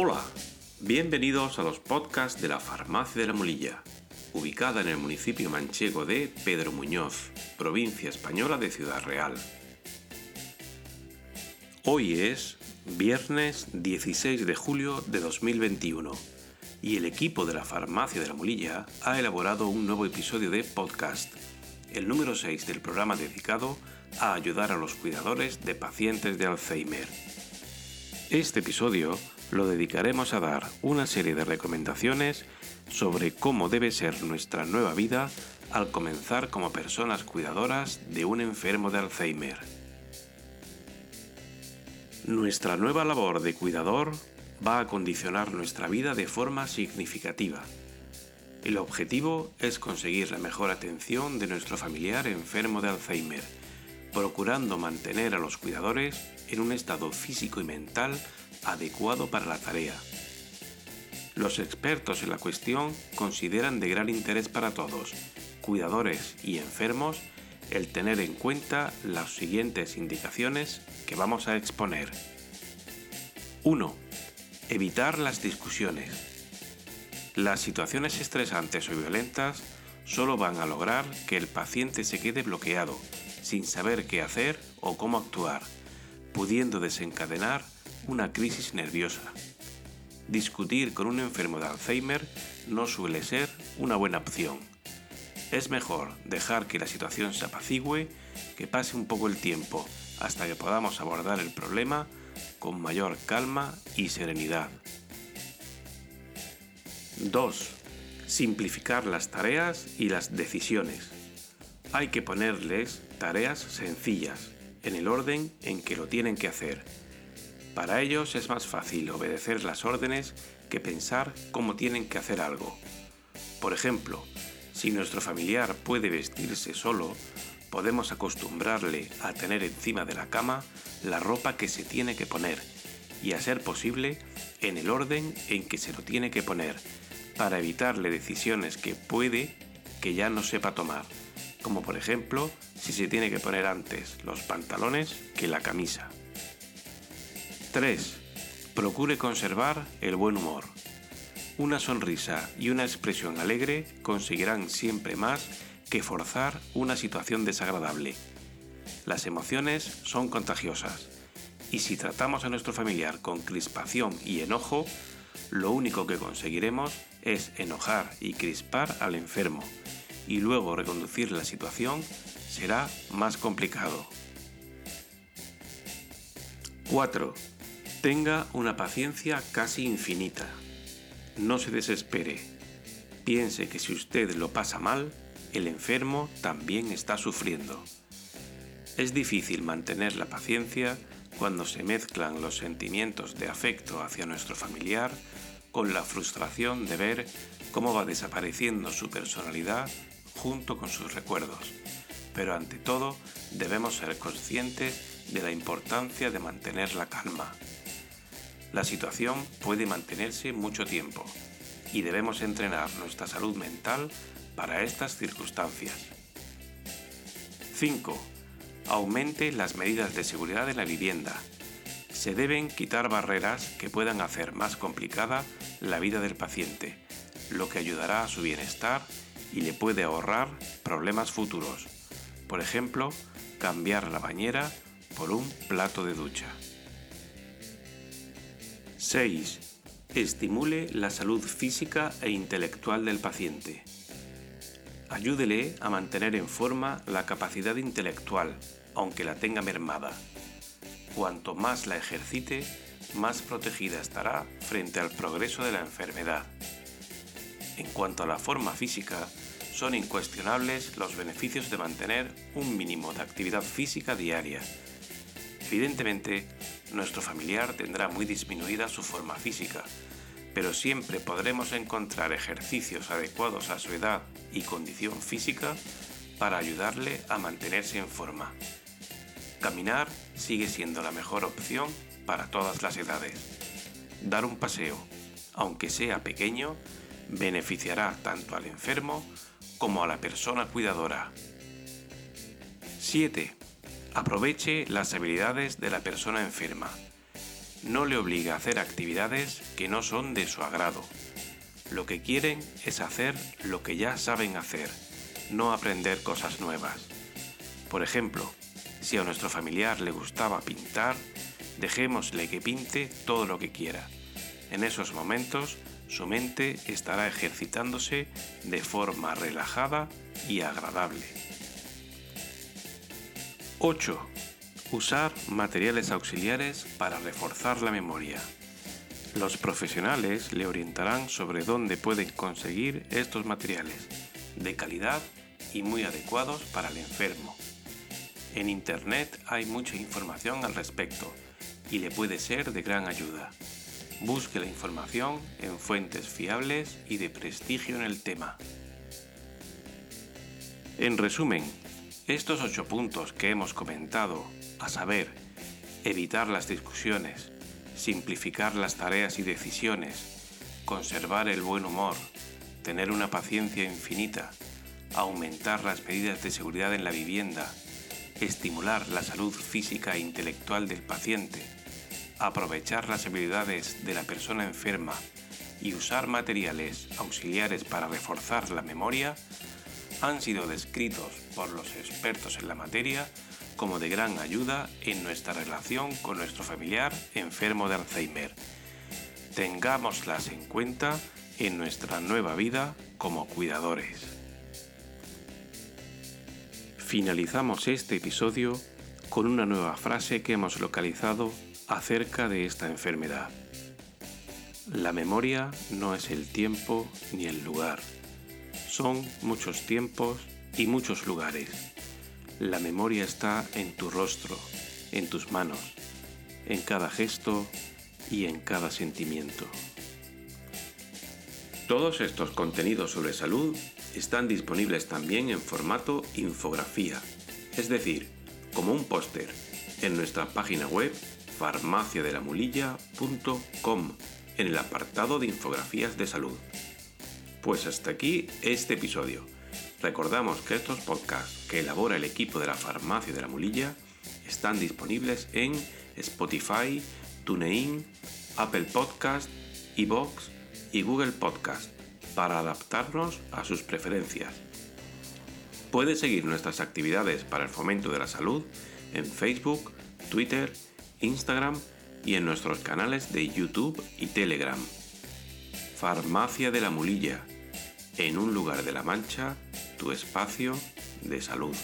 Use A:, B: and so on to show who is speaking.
A: Hola, bienvenidos a los podcasts de la Farmacia de la Molilla, ubicada en el municipio manchego de Pedro Muñoz, provincia española de Ciudad Real. Hoy es viernes 16 de julio de 2021 y el equipo de la Farmacia de la Molilla ha elaborado un nuevo episodio de podcast, el número 6 del programa dedicado a ayudar a los cuidadores de pacientes de Alzheimer. Este episodio lo dedicaremos a dar una serie de recomendaciones sobre cómo debe ser nuestra nueva vida al comenzar como personas cuidadoras de un enfermo de Alzheimer. Nuestra nueva labor de cuidador va a condicionar nuestra vida de forma significativa. El objetivo es conseguir la mejor atención de nuestro familiar enfermo de Alzheimer, procurando mantener a los cuidadores en un estado físico y mental adecuado para la tarea. Los expertos en la cuestión consideran de gran interés para todos, cuidadores y enfermos, el tener en cuenta las siguientes indicaciones que vamos a exponer. 1 Evitar las discusiones. Las situaciones estresantes o violentas solo van a lograr que el paciente se quede bloqueado, sin saber qué hacer o cómo actuar, pudiendo desencadenar una crisis nerviosa. Discutir con un enfermo de Alzheimer no suele ser una buena opción. Es mejor dejar que la situación se apacigüe, que pase un poco el tiempo hasta que podamos abordar el problema con mayor calma y serenidad. 2. Simplificar las tareas y las decisiones. Hay que ponerles tareas sencillas, en el orden en que lo tienen que hacer. Para ellos es más fácil obedecer las órdenes que pensar cómo tienen que hacer algo. Por ejemplo, si nuestro familiar puede vestirse solo, podemos acostumbrarle a tener encima de la cama la ropa que se tiene que poner y a ser posible en el orden en que se lo tiene que poner para evitarle decisiones que puede que ya no sepa tomar, como por ejemplo si se tiene que poner antes los pantalones que la camisa. 3. Procure conservar el buen humor. Una sonrisa y una expresión alegre conseguirán siempre más que forzar una situación desagradable. Las emociones son contagiosas y si tratamos a nuestro familiar con crispación y enojo, lo único que conseguiremos es enojar y crispar al enfermo y luego reconducir la situación será más complicado. 4. Tenga una paciencia casi infinita. No se desespere. Piense que si usted lo pasa mal, el enfermo también está sufriendo. Es difícil mantener la paciencia cuando se mezclan los sentimientos de afecto hacia nuestro familiar con la frustración de ver cómo va desapareciendo su personalidad junto con sus recuerdos. Pero ante todo debemos ser conscientes de la importancia de mantener la calma. La situación puede mantenerse mucho tiempo y debemos entrenar nuestra salud mental para estas circunstancias. 5. Aumente las medidas de seguridad en la vivienda. Se deben quitar barreras que puedan hacer más complicada la vida del paciente, lo que ayudará a su bienestar y le puede ahorrar problemas futuros. Por ejemplo, cambiar la bañera por un plato de ducha. 6. Estimule la salud física e intelectual del paciente. Ayúdele a mantener en forma la capacidad intelectual, aunque la tenga mermada. Cuanto más la ejercite, más protegida estará frente al progreso de la enfermedad. En cuanto a la forma física, son incuestionables los beneficios de mantener un mínimo de actividad física diaria. Evidentemente, nuestro familiar tendrá muy disminuida su forma física, pero siempre podremos encontrar ejercicios adecuados a su edad y condición física para ayudarle a mantenerse en forma. Caminar sigue siendo la mejor opción para todas las edades. Dar un paseo, aunque sea pequeño, beneficiará tanto al enfermo como a la persona cuidadora. 7. Aproveche las habilidades de la persona enferma. no le obligue a hacer actividades que no son de su agrado. Lo que quieren es hacer lo que ya saben hacer, no aprender cosas nuevas. Por ejemplo, si a nuestro familiar le gustaba pintar, dejémosle que pinte todo lo que quiera. En esos momentos, su mente estará ejercitándose de forma relajada y agradable. 8. Usar materiales auxiliares para reforzar la memoria. Los profesionales le orientarán sobre dónde pueden conseguir estos materiales, de calidad y muy adecuados para el enfermo. En Internet hay mucha información al respecto y le puede ser de gran ayuda. Busque la información en fuentes fiables y de prestigio en el tema. En resumen, estos ocho puntos que hemos comentado, a saber, evitar las discusiones, simplificar las tareas y decisiones, conservar el buen humor, tener una paciencia infinita, aumentar las medidas de seguridad en la vivienda, estimular la salud física e intelectual del paciente, aprovechar las habilidades de la persona enferma y usar materiales auxiliares para reforzar la memoria, han sido descritos por los expertos en la materia como de gran ayuda en nuestra relación con nuestro familiar enfermo de Alzheimer. Tengámoslas en cuenta en nuestra nueva vida como cuidadores. Finalizamos este episodio con una nueva frase que hemos localizado acerca de esta enfermedad. La memoria no es el tiempo ni el lugar. Son muchos tiempos y muchos lugares. La memoria está en tu rostro, en tus manos, en cada gesto y en cada sentimiento. Todos estos contenidos sobre salud están disponibles también en formato infografía, es decir, como un póster, en nuestra página web farmaciadelamulilla.com en el apartado de infografías de salud. Pues hasta aquí este episodio. Recordamos que estos podcasts que elabora el equipo de la Farmacia de la Mulilla están disponibles en Spotify, TuneIn, Apple Podcast, iBox y Google Podcast para adaptarnos a sus preferencias. Puede seguir nuestras actividades para el fomento de la salud en Facebook, Twitter Instagram y en nuestros canales de YouTube y Telegram. Farmacia de la Mulilla, en un lugar de la Mancha, tu espacio de salud.